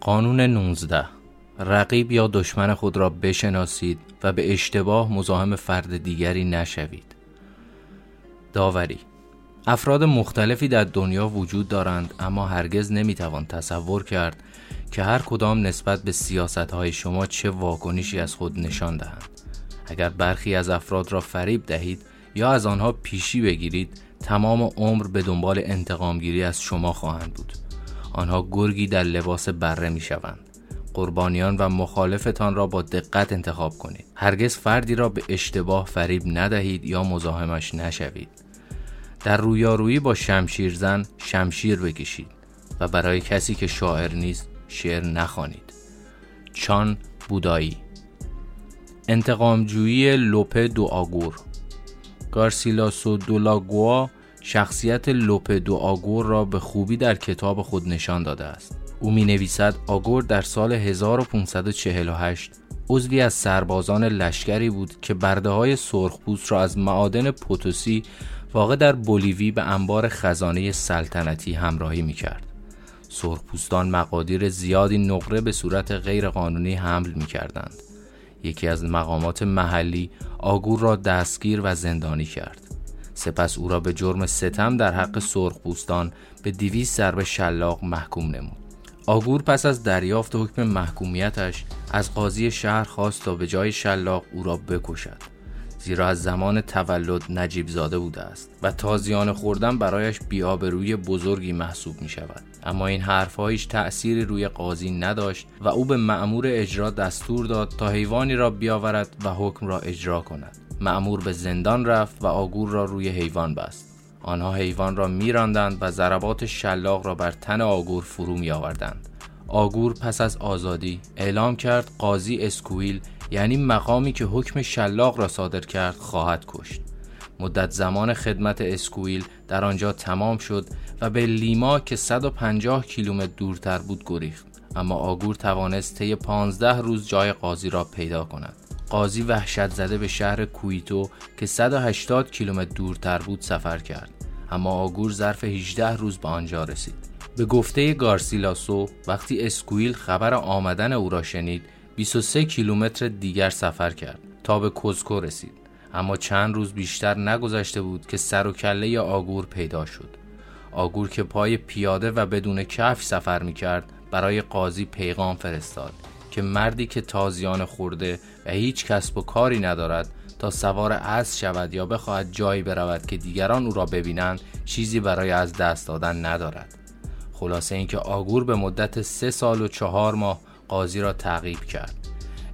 قانون 19 رقیب یا دشمن خود را بشناسید و به اشتباه مزاحم فرد دیگری نشوید. داوری افراد مختلفی در دنیا وجود دارند اما هرگز نمی‌توان تصور کرد که هر کدام نسبت به سیاست های شما چه واکنشی از خود نشان دهند. اگر برخی از افراد را فریب دهید یا از آنها پیشی بگیرید تمام عمر به دنبال انتقامگیری از شما خواهند بود. آنها گرگی در لباس بره می شوند. قربانیان و مخالفتان را با دقت انتخاب کنید. هرگز فردی را به اشتباه فریب ندهید یا مزاحمش نشوید. در رویارویی با شمشیرزن شمشیر بکشید و برای کسی که شاعر نیست شعر نخوانید. چان بودایی انتقامجویی لوپه دو آگور گارسیلاسو دولاگوا شخصیت لوپه دو آگور را به خوبی در کتاب خود نشان داده است. او می نویسد آگور در سال 1548 عضوی از سربازان لشکری بود که برده های سرخپوست را از معادن پوتوسی واقع در بولیوی به انبار خزانه سلطنتی همراهی می کرد. سرخپوستان مقادیر زیادی نقره به صورت غیرقانونی حمل می کردند. یکی از مقامات محلی آگور را دستگیر و زندانی کرد. سپس او را به جرم ستم در حق سرخپوستان به دیویس ضرب شلاق محکوم نمود. آگور پس از دریافت حکم محکومیتش از قاضی شهر خواست تا به جای شلاق او را بکشد. زیرا از زمان تولد نجیب زاده بوده است و تازیان خوردن برایش بیابروی بزرگی محسوب می شود اما این حرف هیچ تأثیری روی قاضی نداشت و او به معمور اجرا دستور داد تا حیوانی را بیاورد و حکم را اجرا کند معمور به زندان رفت و آگور را روی حیوان بست. آنها حیوان را میراندند و ضربات شلاق را بر تن آگور فرو می آوردند آگور پس از آزادی اعلام کرد قاضی اسکویل یعنی مقامی که حکم شلاق را صادر کرد خواهد کشت. مدت زمان خدمت اسکویل در آنجا تمام شد و به لیما که 150 کیلومتر دورتر بود گریخت. اما آگور توانست طی 15 روز جای قاضی را پیدا کند. قاضی وحشت زده به شهر کویتو که 180 کیلومتر دورتر بود سفر کرد. اما آگور ظرف 18 روز به آنجا رسید. به گفته گارسیلاسو وقتی اسکویل خبر آمدن او را شنید 23 کیلومتر دیگر سفر کرد تا به کوزکو رسید. اما چند روز بیشتر نگذشته بود که سر و کله آگور پیدا شد. آگور که پای پیاده و بدون کف سفر می کرد برای قاضی پیغام فرستاد. که مردی که تازیان خورده و هیچ کسب و کاری ندارد تا سوار اسب شود یا بخواهد جایی برود که دیگران او را ببینند چیزی برای از دست دادن ندارد. خلاصه اینکه آگور به مدت سه سال و چهار ماه قاضی را تعقیب کرد.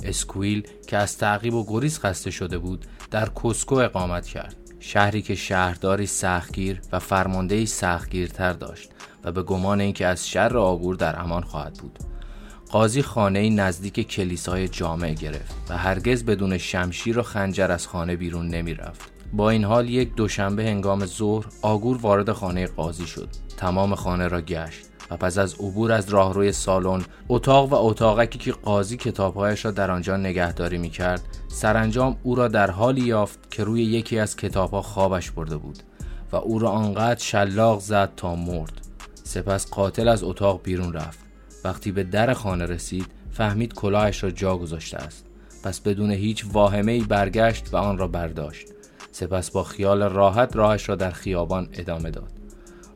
اسکویل که از تعقیب و گریز خسته شده بود در کوسکو اقامت کرد. شهری که شهرداری سختگیر و فرماندهی سختگیرتر داشت و به گمان اینکه از شر آگور در امان خواهد بود. قاضی خانه نزدیک کلیسای جامع گرفت و هرگز بدون شمشیر و خنجر از خانه بیرون نمی رفت. با این حال یک دوشنبه هنگام ظهر آگور وارد خانه قاضی شد. تمام خانه را گشت و پس از عبور از راهروی سالن اتاق و اتاقکی که قاضی کتابهایش را در آنجا نگهداری می کرد سرانجام او را در حالی یافت که روی یکی از کتابها خوابش برده بود و او را آنقدر شلاق زد تا مرد. سپس قاتل از اتاق بیرون رفت. وقتی به در خانه رسید فهمید کلاهش را جا گذاشته است. پس بدون هیچ واهمه ای برگشت و آن را برداشت. سپس با خیال راحت راهش را در خیابان ادامه داد.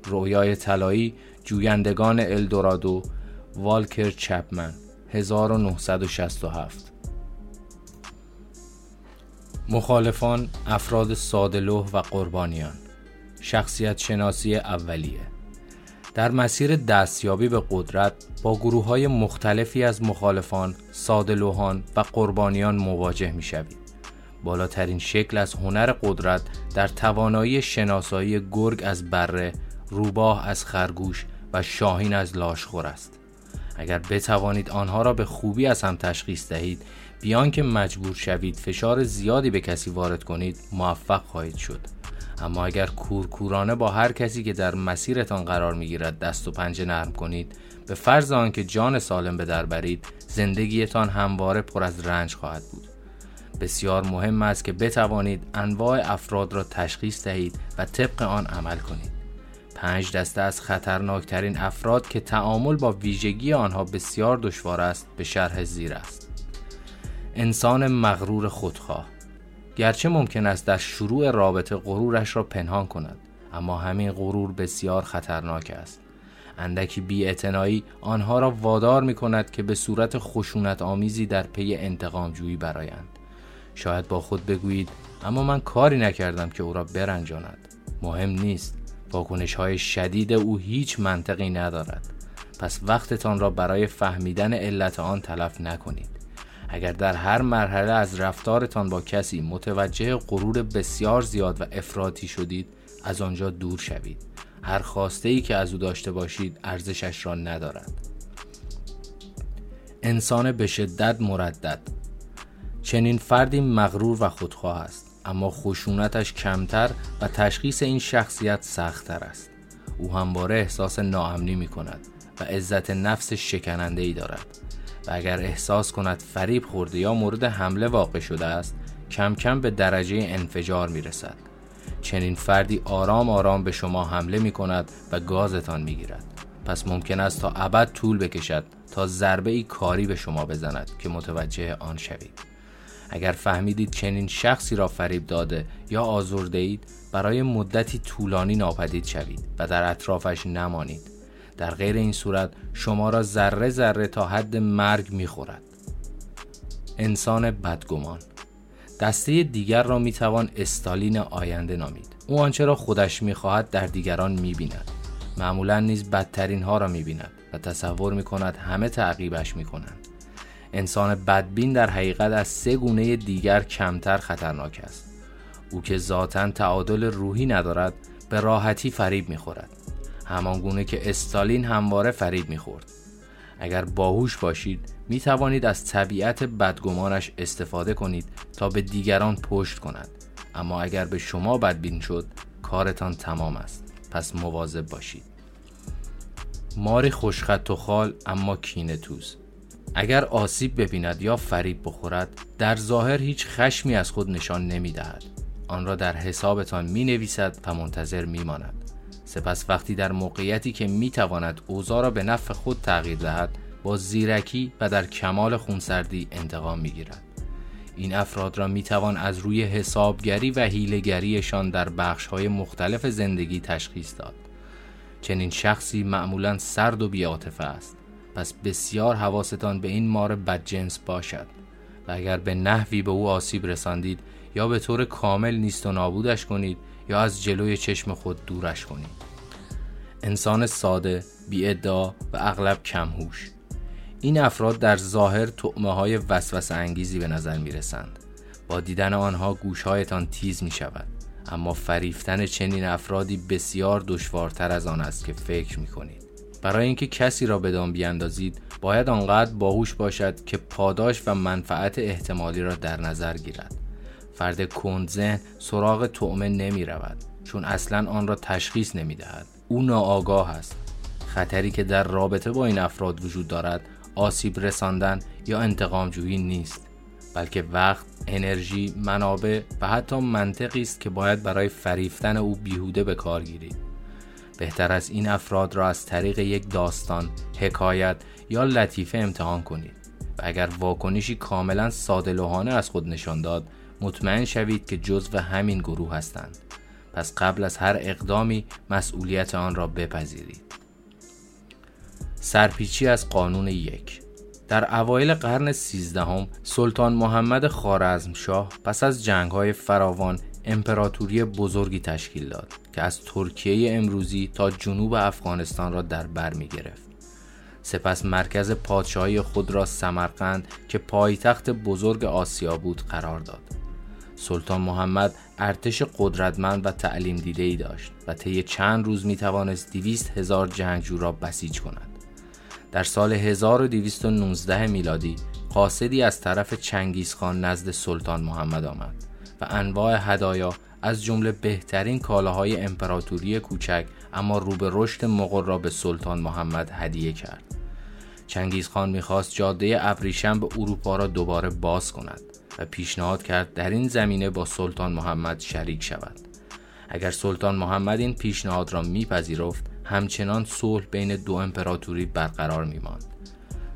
رویای طلایی جویندگان الدورادو والکر چپمن 1967 مخالفان افراد سادلوه و قربانیان. شخصیت شناسی اولیه. در مسیر دستیابی به قدرت با گروه های مختلفی از مخالفان، سادلوهان و قربانیان مواجه می شوید. بالاترین شکل از هنر قدرت در توانایی شناسایی گرگ از بره، روباه از خرگوش و شاهین از لاشخور است. اگر بتوانید آنها را به خوبی از هم تشخیص دهید بیان که مجبور شوید فشار زیادی به کسی وارد کنید موفق خواهید شد اما اگر کورکورانه با هر کسی که در مسیرتان قرار می‌گیرد دست و پنجه نرم کنید به فرض آنکه جان سالم به در برید زندگیتان همواره پر از رنج خواهد بود. بسیار مهم است که بتوانید انواع افراد را تشخیص دهید و طبق آن عمل کنید. پنج دسته از خطرناکترین افراد که تعامل با ویژگی آنها بسیار دشوار است به شرح زیر است. انسان مغرور خودخواه. گرچه ممکن است در شروع رابطه غرورش را پنهان کند اما همین غرور بسیار خطرناک است. اندکی بی آنها را وادار می کند که به صورت خشونت آمیزی در پی انتقام جویی برایند. شاید با خود بگویید اما من کاری نکردم که او را برنجاند. مهم نیست. واکنش های شدید او هیچ منطقی ندارد. پس وقتتان را برای فهمیدن علت آن تلف نکنید. اگر در هر مرحله از رفتارتان با کسی متوجه غرور بسیار زیاد و افراطی شدید از آنجا دور شوید. هر خواسته ای که از او داشته باشید ارزشش را ندارد. انسان به شدت مردد. چنین فردی مغرور و خودخواه است اما خشونتش کمتر و تشخیص این شخصیت سختتر است. او همواره احساس ناامنی می کند و عزت نفس شکننده ای دارد. و اگر احساس کند فریب خورده یا مورد حمله واقع شده است کم کم به درجه انفجار می رسد چنین فردی آرام آرام به شما حمله می کند و گازتان می گیرد پس ممکن است تا ابد طول بکشد تا ضربه ای کاری به شما بزند که متوجه آن شوید. اگر فهمیدید چنین شخصی را فریب داده یا آزرده اید برای مدتی طولانی ناپدید شوید و در اطرافش نمانید. در غیر این صورت شما را ذره ذره تا حد مرگ می‌خورد. انسان بدگمان. دسته دیگر را می‌توان استالین آینده نامید. او آنچه را خودش می‌خواهد در دیگران می‌بیند. معمولا نیز بدترین ها را می‌بیند و تصور می‌کند همه تعقیبش می‌کنند. انسان بدبین در حقیقت از سه گونه دیگر کمتر خطرناک است. او که ذاتا تعادل روحی ندارد به راحتی فریب می‌خورد. همان گونه که استالین همواره فریب می‌خورد. اگر باهوش باشید می توانید از طبیعت بدگمانش استفاده کنید تا به دیگران پشت کند. اما اگر به شما بدبین شد کارتان تمام است. پس مواظب باشید. ماری خوشخط و خال اما کینه توز اگر آسیب ببیند یا فریب بخورد در ظاهر هیچ خشمی از خود نشان نمی دهد. آن را در حسابتان می نویسد و منتظر می ماند. سپس وقتی در موقعیتی که می تواند اوضاع را به نفع خود تغییر دهد با زیرکی و در کمال خونسردی انتقام می گیرد. این افراد را می توان از روی حسابگری و هیلگریشان در بخش های مختلف زندگی تشخیص داد. چنین شخصی معمولا سرد و بیاتفه است. پس بسیار حواستان به این مار بدجنس باشد و اگر به نحوی به او آسیب رساندید یا به طور کامل نیست و نابودش کنید یا از جلوی چشم خود دورش کنید انسان ساده، بی ادعا و اغلب کمهوش. این افراد در ظاهر تعمه های وسوسه انگیزی به نظر می رسند. با دیدن آنها گوشهایتان تیز می شود اما فریفتن چنین افرادی بسیار دشوارتر از آن است که فکر می کنید برای اینکه کسی را به دام بیاندازید باید آنقدر باهوش باشد که پاداش و منفعت احتمالی را در نظر گیرد. فرد کندذهن سراغ تعمه نمی رود چون اصلا آن را تشخیص نمی دهد او ناآگاه است. خطری که در رابطه با این افراد وجود دارد آسیب رساندن یا انتقام جویی نیست بلکه وقت، انرژی، منابع و حتی منطقی است که باید برای فریفتن او بیهوده به کار گیرید بهتر از این افراد را از طریق یک داستان، حکایت یا لطیفه امتحان کنید و اگر واکنشی کاملا ساده از خود نشان داد مطمئن شوید که جزو همین گروه هستند پس قبل از هر اقدامی مسئولیت آن را بپذیرید سرپیچی از قانون یک در اوایل قرن سیزدهم سلطان محمد خارزمشاه پس از جنگ های فراوان امپراتوری بزرگی تشکیل داد که از ترکیه امروزی تا جنوب افغانستان را در بر می گرفت. سپس مرکز پادشاهی خود را سمرقند که پایتخت بزرگ آسیا بود قرار داد. سلطان محمد ارتش قدرتمند و تعلیم دیده ای داشت و طی چند روز می توانست دویست هزار جنگجو را بسیج کند. در سال 1219 میلادی قاصدی از طرف چنگیزخان نزد سلطان محمد آمد و انواع هدایا از جمله بهترین کالاهای امپراتوری کوچک اما رو به رشد مغول را به سلطان محمد هدیه کرد. چنگیز خان می‌خواست جاده ابریشم به اروپا را دوباره باز کند و پیشنهاد کرد در این زمینه با سلطان محمد شریک شود. اگر سلطان محمد این پیشنهاد را میپذیرفت همچنان صلح بین دو امپراتوری برقرار میماند.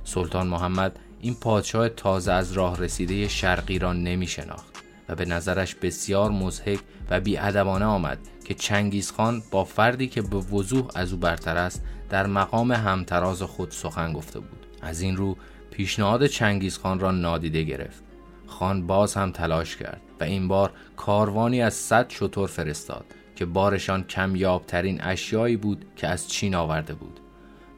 سلطان محمد این پادشاه تازه از راه رسیده شرقی را نمی شناخت و به نظرش بسیار مزهک و بیادبانه آمد که چنگیزخان با فردی که به وضوح از او برتر است در مقام همتراز خود سخن گفته بود. از این رو پیشنهاد چنگیزخان را نادیده گرفت. خان باز هم تلاش کرد و این بار کاروانی از صد شطور فرستاد که بارشان کمیابترین اشیایی بود که از چین آورده بود.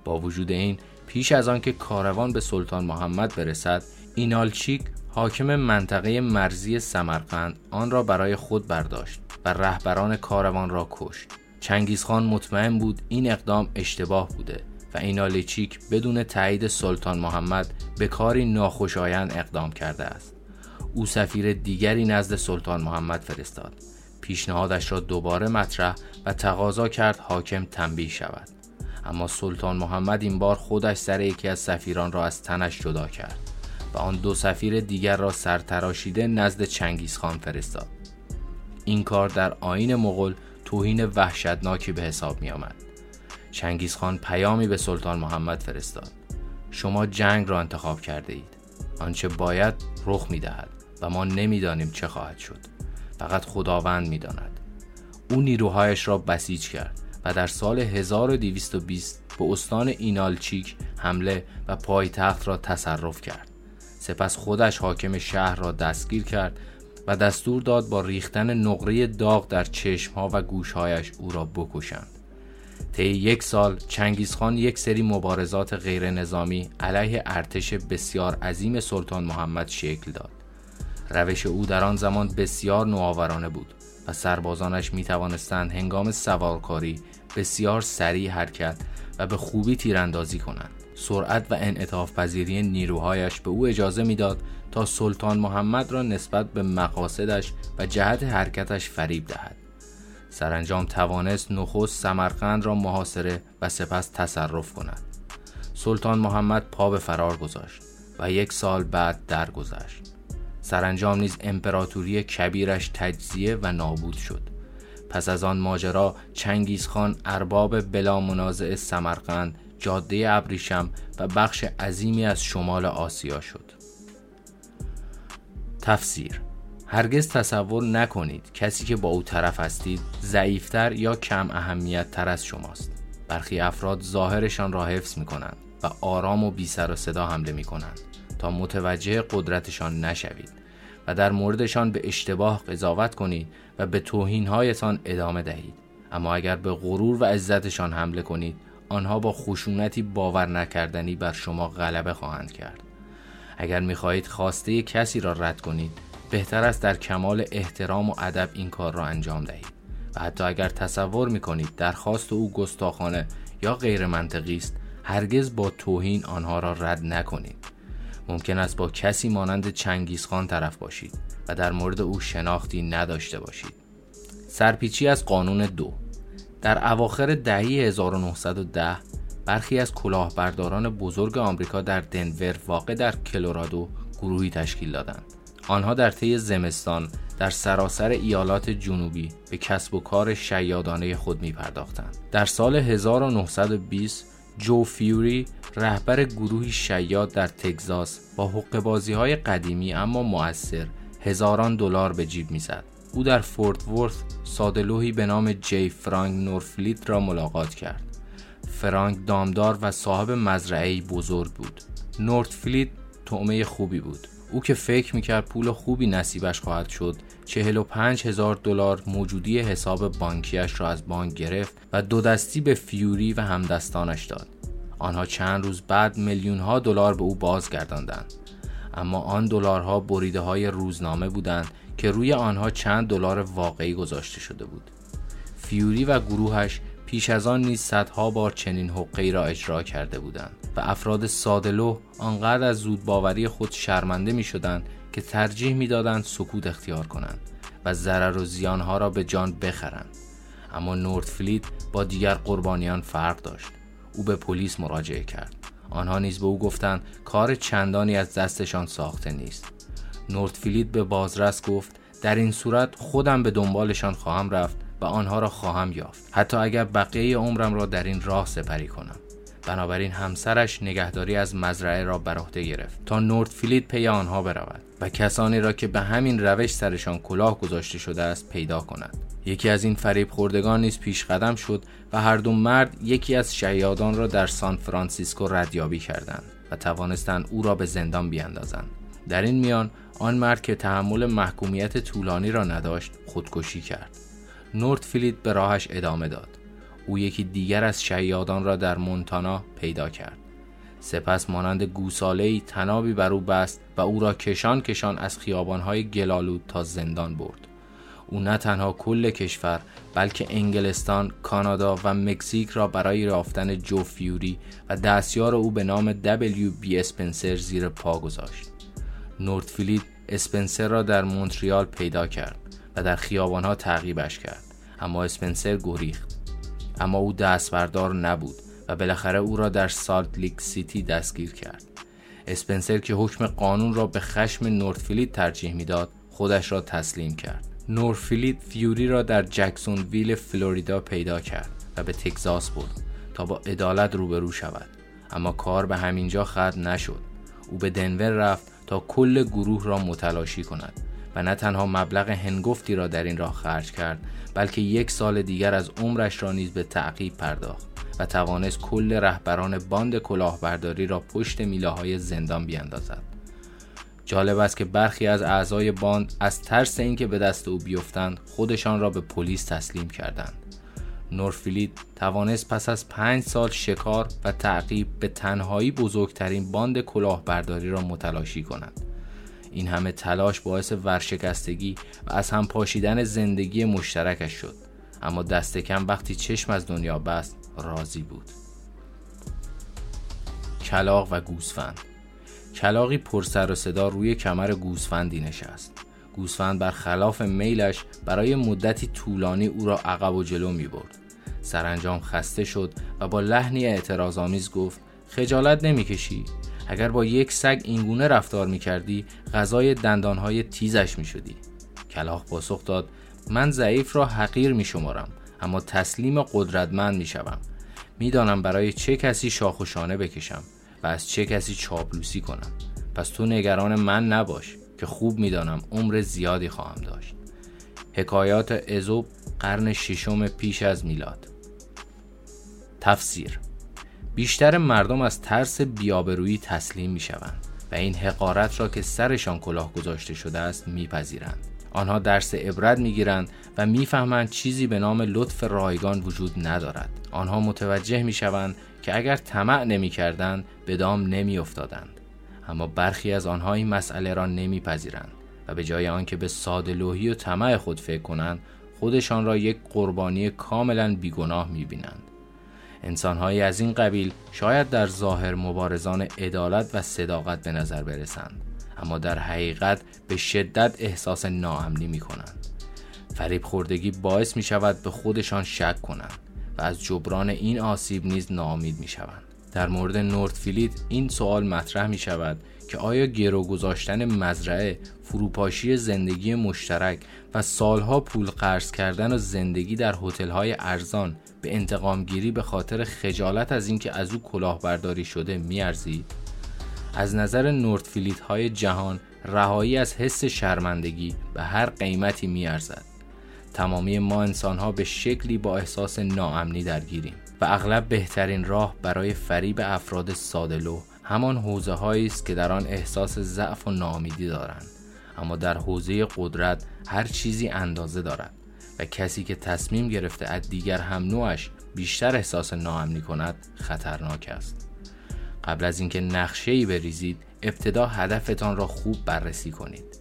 با وجود این پیش از آنکه کاروان به سلطان محمد برسد اینالچیک حاکم منطقه مرزی سمرقند آن را برای خود برداشت و رهبران کاروان را کشت. چنگیزخان مطمئن بود این اقدام اشتباه بوده و اینالچیک بدون تایید سلطان محمد به کاری ناخوشایند اقدام کرده است. او سفیر دیگری نزد سلطان محمد فرستاد. پیشنهادش را دوباره مطرح و تقاضا کرد حاکم تنبیه شود. اما سلطان محمد این بار خودش سر یکی از سفیران را از تنش جدا کرد و آن دو سفیر دیگر را سرتراشیده نزد چنگیز خان فرستاد. این کار در آین مغل توهین وحشتناکی به حساب می آمد چنگیز خان پیامی به سلطان محمد فرستاد. شما جنگ را انتخاب کرده اید آنچه باید رخ می دهد و ما نمی‌دانیم چه خواهد شد. فقط خداوند می داند. او نیروهایش را بسیج کرد و در سال 1220 به استان اینالچیک حمله و پایتخت را تصرف کرد. سپس خودش حاکم شهر را دستگیر کرد و دستور داد با ریختن نقره داغ در چشمها و گوشهایش او را بکشند. طی یک سال چنگیزخان یک سری مبارزات غیر نظامی علیه ارتش بسیار عظیم سلطان محمد شکل داد. روش او در آن زمان بسیار نوآورانه بود و سربازانش می توانستند هنگام سوارکاری بسیار سریع حرکت و به خوبی تیراندازی کنند. سرعت و انعطاف پذیری نیروهایش به او اجازه می‌داد تا سلطان محمد را نسبت به مقاصدش و جهت حرکتش فریب دهد. سرانجام توانست نخست سمرقند را محاصره و سپس تصرف کند. سلطان محمد پا به فرار گذاشت و یک سال بعد درگذشت. سرانجام نیز امپراتوری کبیرش تجزیه و نابود شد. پس از آن ماجرا چنگیزخان ارباب بلا منازع سمرقند جاده ابریشم و بخش عظیمی از شمال آسیا شد. تفسیر هرگز تصور نکنید کسی که با او طرف هستید ضعیفتر یا کم اهمیت تر از شماست. برخی افراد ظاهرشان را حفظ می کنند و آرام و بی سر و صدا حمله می کنند تا متوجه قدرتشان نشوید. و در موردشان به اشتباه قضاوت کنید و به توهینهایتان ادامه دهید. اما اگر به غرور و عزتشان حمله کنید آنها با خشونتی باور نکردنی بر شما غلبه خواهند کرد. اگر می‌خواهید خواسته کسی را رد کنید بهتر است در کمال احترام و ادب این کار را انجام دهید. و حتی اگر تصور می‌کنید درخواست او گستاخانه یا غیر منطقی است هرگز با توهین آنها را رد نکنید. ممکن است با کسی مانند چنگیزخان طرف باشید و در مورد او شناختی نداشته باشید. سرپیچی از قانون دو. در اواخر دهه 1910 برخی از کلاهبرداران بزرگ آمریکا در دنور واقع در کلرادو گروهی تشکیل دادند. آنها در طی زمستان در سراسر ایالات جنوبی به کسب و کار شیادانه خود می پرداختند. در سال 1920 جو فیوری رهبر گروهی شیاد در تگزاس با حقبازی های قدیمی اما مؤثر هزاران دلار به جیب می‌زد. او در فورت ورث سادلوهی به نام جی فرانک نورفلیت را ملاقات کرد. فرانک دامدار و صاحب مزرعه بزرگ بود. نورتفلیت طعمه خوبی بود. او که فکر می‌کرد پول خوبی نصیبش خواهد شد چهل و پنج هزار دلار موجودی حساب بانکیش را از بانک گرفت و دو دستی به فیوری و همدستانش داد. آنها چند روز بعد میلیون ها دلار به او بازگرداندند. اما آن دلارها بریده های روزنامه بودند که روی آنها چند دلار واقعی گذاشته شده بود. فیوری و گروهش پیش از آن نیز صدها بار چنین حقی را اجرا کرده بودند و افراد سادلو آنقدر از زودباوری خود شرمنده می شدند که ترجیح می‌دادند سکوت اختیار کنند و ضرر و زیانها را به جان بخرند. اما نورتفلید با دیگر قربانیان فرق داشت. او به پلیس مراجعه کرد. آنها نیز به او گفتند کار چندانی از دستشان ساخته نیست. نورتفیلید به بازرس گفت در این صورت خودم به دنبالشان خواهم رفت و آنها را خواهم یافت. حتی اگر بقیه عمرم را در این راه سپری کنم. بنابراین همسرش نگهداری از مزرعه را بر عهده گرفت تا نورد فیلیت پی آنها برود و کسانی را که به همین روش سرشان کلاه گذاشته شده است پیدا کند. یکی از این فریب خوردگان نیز پیش قدم شد و هر دو مرد یکی از شیادان را در سان فرانسیسکو ردیابی کردند و توانستند او را به زندان بیاندازند در این میان آن مرد که تحمل محکومیت طولانی را نداشت خودکشی کرد. نورفلیت به راهش ادامه داد. او یکی دیگر از شیادان را در مونتانا پیدا کرد. سپس مانند گوساله طنابی بر او بست و او را کشان کشان از خیابانهای گل‌آلود تا زندان برد. او نه تنها کل کشور بلکه انگلستان، کانادا و مکزیک را برای یافتن جو فیوری و دستیار او به نام دبلیو بی اسپنسر زیر پا گذاشت. نورفلیت اسپنسر را در مونتریال پیدا کرد و در خیابانها تعقیبش کرد اما اسپنسر گریخت. اما او دستبردار نبود و بالاخره او را در سالت لیک سیتی دستگیر کرد. اسپنسر که حکم قانون را به خشم نورفلیت ترجیح می‌داد خودش را تسلیم کرد. نورفلیت فیوری را در جکسون ویل فلوریدا پیدا کرد و به تگزاس برد تا با عدالت روبرو شود. اما کار به همینجا ختم نشد. او به دنور رفت تا کل گروه را متلاشی کند. و نه تنها مبلغ هنگفتی را در این راه خرج کرد بلکه یک سال دیگر از عمرش را نیز به تعقیب پرداخت و توانست کل رهبران باند کلاهبرداری را پشت میله های زندان بیاندازد. جالب است که برخی از اعضای باند از ترس اینکه به دست او بیفتند خودشان را به پلیس تسلیم کردند. نورفیلید توانست پس از پنج سال شکار و تعقیب به تنهایی بزرگترین باند کلاهبرداری را متلاشی کند. این همه تلاش باعث ورشکستگی و از هم پاشیدن زندگی مشترکش شد. اما دست کم وقتی چشم از دنیا بست راضی بود. کلاق و گوسفند. کلاقی پر سر و صدا روی کمر گوسفندی نشست. گوسفند بر خلاف میلش برای مدتی طولانی او را عقب و جلو می برد. سرانجام خسته شد و با لحنی اعتراضآمیز گفت خجالت نمی‌کشی اگر با یک سگ اینگونه رفتار می کردی غذای دندانهای تیزش می شدی کلاق پاسخ داد من ضعیف را حقیر می شمارم اما تسلیم قدرتمند می شوم می‌دانم برای چه کسی شاخ و شانه بکشم و از چه کسی چاپلوسی کنم. پس تو نگران من نباش که خوب می‌دانم عمر زیادی خواهم داشت. حکایات ازوب قرن ششم پیش از میلاد. تفسیر بیشتر مردم از ترس بیابرویی تسلیم می شوند و این حقارت را که سرشان کلاه گذاشته شده است میپذیرند. آنها درس عبرت می‌گیرند و می‌فهمند چیزی به نام لطف رایگان وجود ندارد. آنها متوجه می‌شوند که اگر طمع نمی‌کردند به دام نمیافتادند. اما برخی از آنها این مسئله را نمیپذیرند و به جای آنکه به سادلوهی و طمع خود فکر کنند خودشان را یک قربانی کاملا بیگناه می‌بینند. انسانهایی از این قبیل شاید در ظاهر مبارزان عدالت و صداقت به نظر برسند اما در حقیقت به شدت احساس ناامنی می کنند فریب خوردگی باعث می شود به خودشان شک کنند و از جبران این آسیب نیز ناامید می شوند در مورد نورد این سوال مطرح می شود که آیا گرو گذاشتن مزرعه، فروپاشی زندگی مشترک و سالها پول قرض کردن و زندگی در هتل‌های ارزان به انتقام گیری به خاطر خجالت از اینکه از او کلاهبرداری شده میارزید؟ از نظر نوردفیلیت های جهان رهایی از حس شرمندگی به هر قیمتی میارزد تمامی ما انسان ها به شکلی با احساس ناامنی درگیریم اغلب بهترین راه برای فریب افراد سادلو همان حوزه هایی است که در آن احساس ضعف و ناامیدی دارند. اما در حوزه قدرت هر چیزی اندازه دارد و کسی که تصمیم گرفته از دیگر هم نوعش بیشتر احساس ناامنی کند خطرناک است. قبل از اینکه نقشه ای بریزید ابتدا هدفتان را خوب بررسی کنید.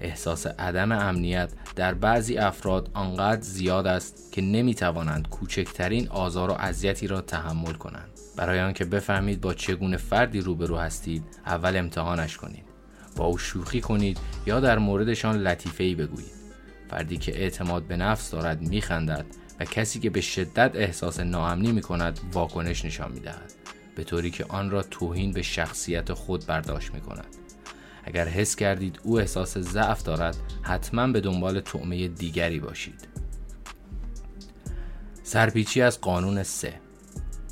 احساس عدم امنیت در بعضی افراد آنقدر زیاد است که نمی توانند کوچکترین آزار و اذیتی را تحمل کنند. برای آنکه بفهمید با چگونه فردی روبرو هستید اول امتحانش کنید. با او شوخی کنید یا در موردشان لطیفه ای بگویید. فردی که اعتماد به نفس دارد میخندد و کسی که به شدت احساس ناامنی می کند واکنش نشان می دهد به طوری که آن را توهین به شخصیت خود برداشت می کند اگر حس کردید او احساس ضعف دارد حتما به دنبال طعمه دیگری باشید. سرپیچی از قانون سه.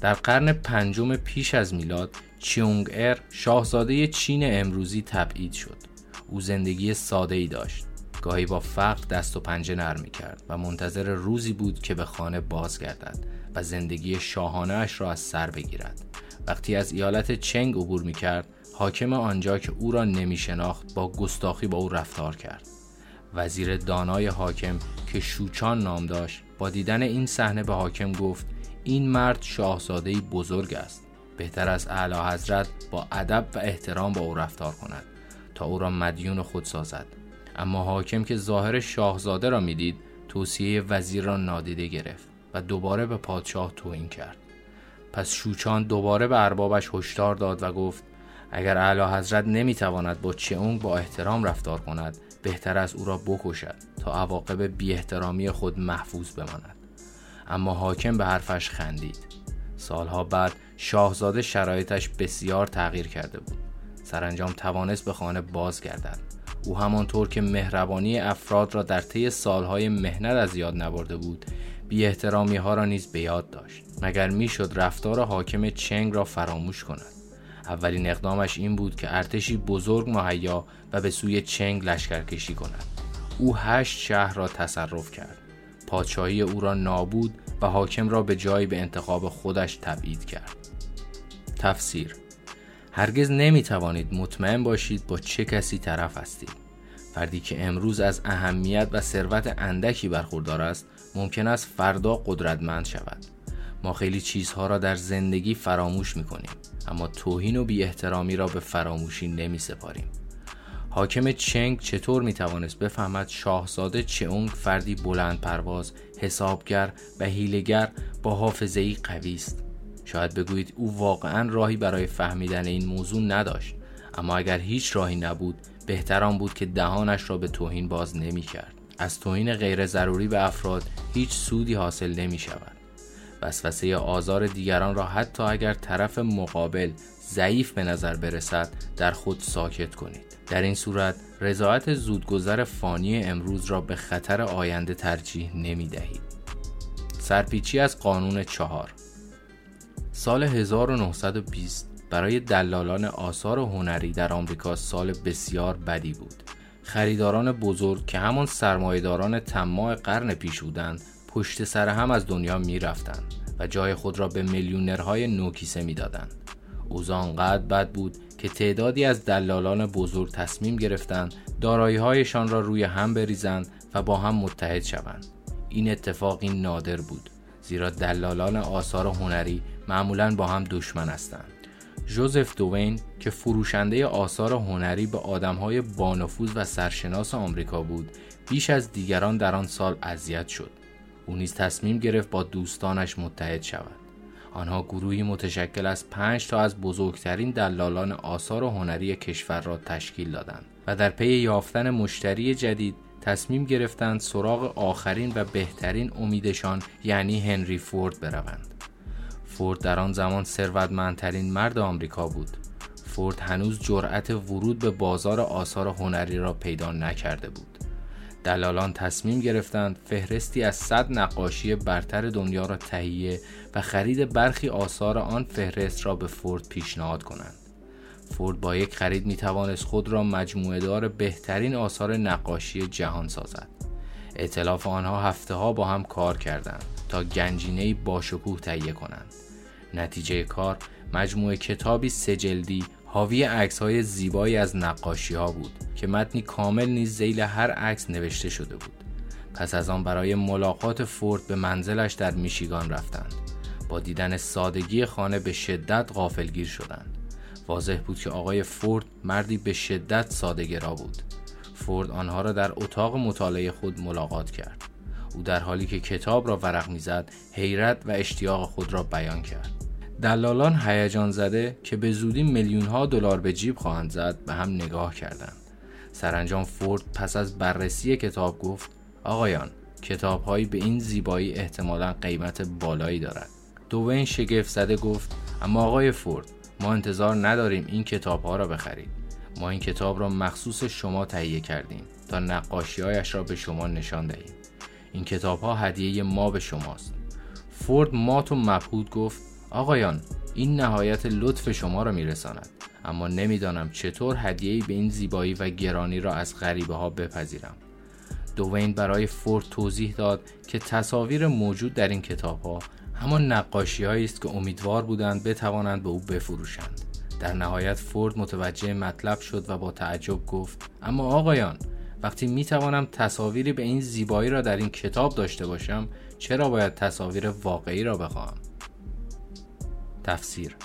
در قرن پنجم پیش از میلاد چیونگ ار شاهزاده چین امروزی تبعید شد. او زندگی ساده ای داشت. گاهی با فقر دست و پنجه نرم کرد و منتظر روزی بود که به خانه بازگردد و زندگی شاهانه اش را از سر بگیرد. وقتی از ایالت چنگ عبور می کرد حاکم آنجا که او را نمی شناخت با گستاخی با او رفتار کرد. وزیر دانای حاکم که شوچان نام داشت با دیدن این صحنه به حاکم گفت این مرد شاهزاده بزرگ است. بهتر از اعلی حضرت با ادب و احترام با او رفتار کند تا او را مدیون خود سازد. اما حاکم که ظاهر شاهزاده را می‌دید توصیه وزیر را نادیده گرفت و دوباره به پادشاه توهین کرد. پس شوچان دوباره به اربابش هشدار داد و گفت اگر اعلی حضرت نمی‌تواند با چئونگ با احترام رفتار کند بهتر از او را بکشد تا عواقب بی احترامی خود محفوظ بماند. اما حاکم به حرفش خندید. سالها بعد شاهزاده شرایطش بسیار تغییر کرده بود. سرانجام توانست به خانه بازگردد. او همانطور که مهربانی افراد را در طی سالهای مهنت از یاد نبرده بود بی احترامی ها را نیز به یاد داشت. مگر می‌شد رفتار حاکم چنگ را فراموش کند؟ اولین اقدامش این بود که ارتشی بزرگ مهیا و به سوی چنگ لشکرکشی کند. او هشت شهر را تصرف کرد. پادشاهی او را نابود و حاکم را به جایی به انتخاب خودش تبعید کرد. تفسیر هرگز نمی توانید مطمئن باشید با چه کسی طرف هستید. فردی که امروز از اهمیت و ثروت اندکی برخوردار است ممکن است فردا قدرتمند شود. ما خیلی چیزها را در زندگی فراموش می کنیم اما توهین و بی احترامی را به فراموشی نمی سپاریم حاکم چنگ چطور می توانست بفهمد شاهزاده چونگ فردی بلند پرواز، حسابگر و هیلگر با حافظه ای قوی است؟ شاید بگویید او واقعا راهی برای فهمیدن این موضوع نداشت اما اگر هیچ راهی نبود بهتران بود که دهانش را به توهین باز نمی کرد از توهین غیر ضروری به افراد هیچ سودی حاصل نمی شود وسوسه آزار دیگران را حتی اگر طرف مقابل ضعیف به نظر برسد در خود ساکت کنید. در این صورت رضایت زودگذر فانی امروز را به خطر آینده ترجیح نمی دهید سرپیچی از قانون چهار. سال 1920 برای دلالان آثار هنری در آمریکا سال بسیار بدی بود. خریداران بزرگ که همان سرمایهداران تماع قرن پیش بودند پشت سر هم از دنیا می رفتند و جای خود را به میلیونرهای نوکیسه می دادند. اوضاع آنقدر بد بود که تعدادی از دلالان بزرگ تصمیم گرفتند داراییهایشان را روی هم بریزند و با هم متحد شوند. این اتفاقی نادر بود زیرا دلالان آثار هنری معمولا با هم دشمن هستند. جوزف دوین که فروشنده آثار هنری به آدمهای بانفوذ و سرشناس آمریکا بود بیش از دیگران در آن سال اذیت شد او نیز تصمیم گرفت با دوستانش متحد شود. آنها گروهی متشکل از پنج تا از بزرگترین دلالان آثار هنری کشور را تشکیل دادند و در پی یافتن مشتری جدید تصمیم گرفتند سراغ آخرین و بهترین امیدشان یعنی هنری فورد بروند. فورد در آن زمان ثروتمندترین مرد آمریکا بود. فورد هنوز جرأت ورود به بازار آثار هنری را پیدا نکرده بود. دلالان تصمیم گرفتند فهرستی از صد نقاشی برتر دنیا را تهیه و خرید برخی آثار آن فهرست را به فورد پیشنهاد کنند. فورد با یک خرید می توانست خود را مجموعه دار بهترین آثار نقاشی جهان سازد. اطلاف آنها هفته ها با هم کار کردند تا گنجینه باشکوه تهیه کنند. نتیجه کار مجموعه کتابی سجلدی حاوی عکس های زیبایی از نقاشی ها بود. که متنی کامل نیز زیل هر عکس نوشته شده بود. پس از آن برای ملاقات فورد به منزلش در میشیگان رفتند. با دیدن سادگی خانه به شدت غافلگیر شدند. واضح بود که آقای فورد مردی به شدت سادگرا بود. فورد آنها را در اتاق مطالعه خود ملاقات کرد. او در حالی که کتاب را ورق می‌زد حیرت و اشتیاق خود را بیان کرد. دلالان هیجان زده که به زودی میلیون ها دلار به جیب خواهند زد به هم نگاه کردند. سرانجام فورد پس از بررسی کتاب گفت آقایان کتابهایی به این زیبایی احتمالا قیمت بالایی دارد. دوین شگفت زده گفت اما آقای فورد ما انتظار نداریم این کتاب ها را بخرید. ما این کتاب را مخصوص شما تهیه کردیم تا نقاشی هایش را به شما نشان دهیم. این کتاب ها هدیه ما به شماست. فورد مات و مبهود گفت آقایان این نهایت لطف شما را میرساند. اما نمی‌دانم چطور هدیه‌ای به این زیبایی و گرانی را از غریبه ها بپذیرم. دوین برای فورد توضیح داد که تصاویر موجود در این کتاب ها همان نقاشی است که امیدوار بودند بتوانند به او بفروشند. در نهایت فورد متوجه مطلب شد و با تعجب گفت اما آقایان وقتی می توانم تصاویری به این زیبایی را در این کتاب داشته باشم چرا باید تصاویر واقعی را بخواهم؟ تفسیر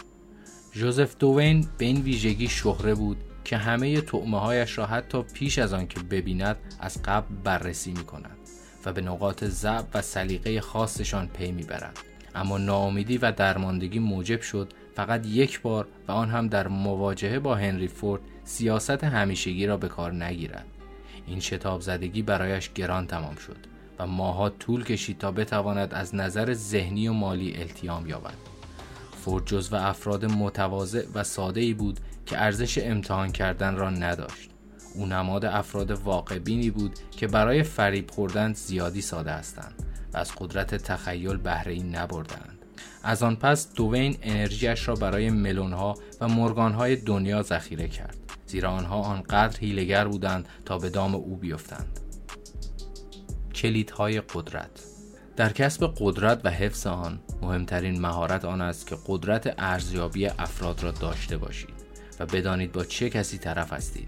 جوزف دوین به این ویژگی شهره بود که همه تعمه هایش را حتی پیش از آن که ببیند از قبل بررسی می کند و به نقاط ضعف و سلیقه خاصشان پی می‌برد اما ناامیدی و درماندگی موجب شد فقط یک بار و آن هم در مواجهه با هنری فورد سیاست همیشگی را به کار نگیرد. این شتاب زدگی برایش گران تمام شد و ماها طول کشید تا بتواند از نظر ذهنی و مالی التیام یابد. فورد و افراد متواضع و ساده ای بود که ارزش امتحان کردن را نداشت. او نماد افراد واقع بینی بود که برای فریب خوردن زیادی ساده هستند و از قدرت تخیل بهره ای نبردند از آن پس دوین انرژیش را برای ملونها و مرگانهای دنیا ذخیره کرد زیرا آنها آنقدر هیلگر بودند تا به دام او بیفتند. کلیدهای قدرت در کسب قدرت و حفظ آن مهمترین مهارت آن است که قدرت ارزیابی افراد را داشته باشید و بدانید با چه کسی طرف هستید.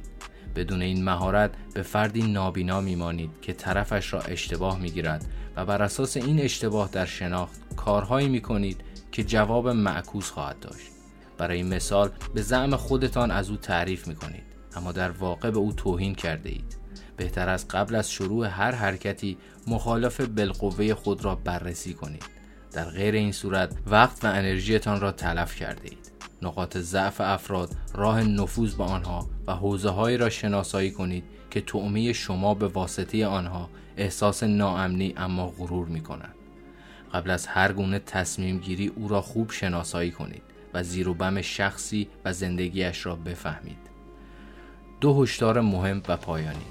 بدون این مهارت به فردی نابینا میمانید که طرفش را اشتباه می‌گیرد و بر اساس این اشتباه در شناخت کارهایی می‌کنید که جواب معکوس خواهد داشت. برای مثال به زعم خودتان از او تعریف می‌کنید اما در واقع به او توهین کرده اید. بهتر از قبل از شروع هر حرکتی مخالف بالقوه خود را بررسی کنید در غیر این صورت وقت و انرژیتان را تلف کرده اید نقاط ضعف افراد راه نفوذ به آنها و حوزه هایی را شناسایی کنید که تعمه شما به واسطه آنها احساس ناامنی اما غرور می کند. قبل از هر گونه تصمیم گیری او را خوب شناسایی کنید و زیر و بم شخصی و زندگیش را بفهمید. دو هشدار مهم و پایانی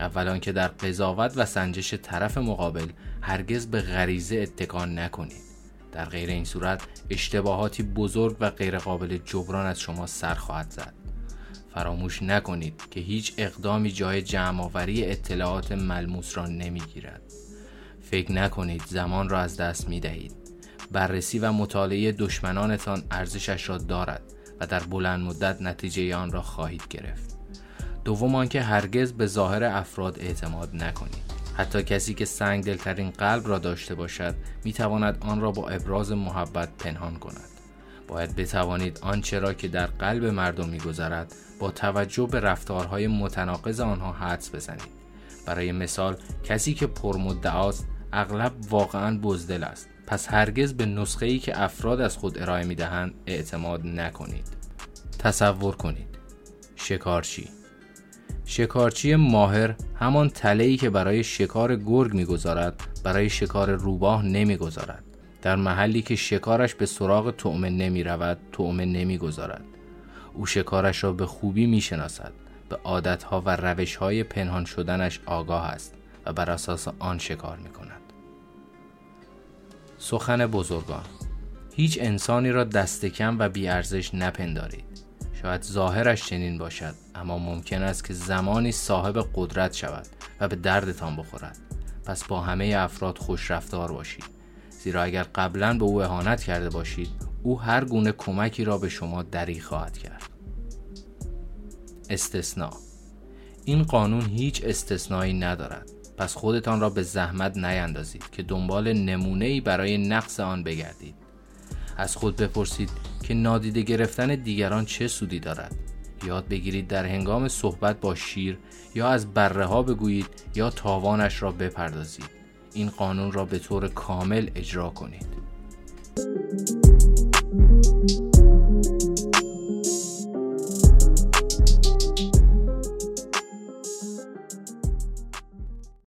اولا که در قضاوت و سنجش طرف مقابل هرگز به غریزه اتکان نکنید. در غیر این صورت اشتباهاتی بزرگ و غیرقابل جبران از شما سر خواهد زد. فراموش نکنید که هیچ اقدامی جای جمعآوری اطلاعات ملموس را نمی‌گیرد. فکر نکنید زمان را از دست می دهید بررسی و مطالعه دشمنانتان ارزشش را دارد و در بلند مدت نتیجه آن را خواهید گرفت. دوم آنکه هرگز به ظاهر افراد اعتماد نکنید حتی کسی که سنگ دلترین قلب را داشته باشد می تواند آن را با ابراز محبت پنهان کند. باید بتوانید آنچه را که در قلب مردم میگذرد با توجه به رفتارهای متناقض آنها حدس بزنید. برای مثال کسی که پرمدعاست اغلب واقعا بزدل است. پس هرگز به نسخه ای که افراد از خود ارائه می دهند اعتماد نکنید. تصور کنید. شکارچی. شکارچی ماهر همان تله که برای شکار گرگ می‌گذارد برای شکار روباه نمی‌گذارد. در محلی که شکارش به سراغ طعمه نمی رود طعمه نمی گذارد. او شکارش را به خوبی می شناسد به عادتها و روشهای پنهان شدنش آگاه است و بر اساس آن شکار می کند سخن بزرگان هیچ انسانی را دست کم و بیارزش نپندارید. شاید ظاهرش چنین باشد اما ممکن است که زمانی صاحب قدرت شود و به دردتان بخورد. پس با همه افراد خوش رفتار باشید. زیرا اگر قبلا به او اهانت کرده باشید او هر گونه کمکی را به شما دری خواهد کرد. استثناء این قانون هیچ استثنایی ندارد. پس خودتان را به زحمت نیندازید که دنبال نمونه برای نقص آن بگردید. از خود بپرسید که نادیده گرفتن دیگران چه سودی دارد. یاد بگیرید در هنگام صحبت با شیر یا از بره ها بگویید یا تاوانش را بپردازید. این قانون را به طور کامل اجرا کنید.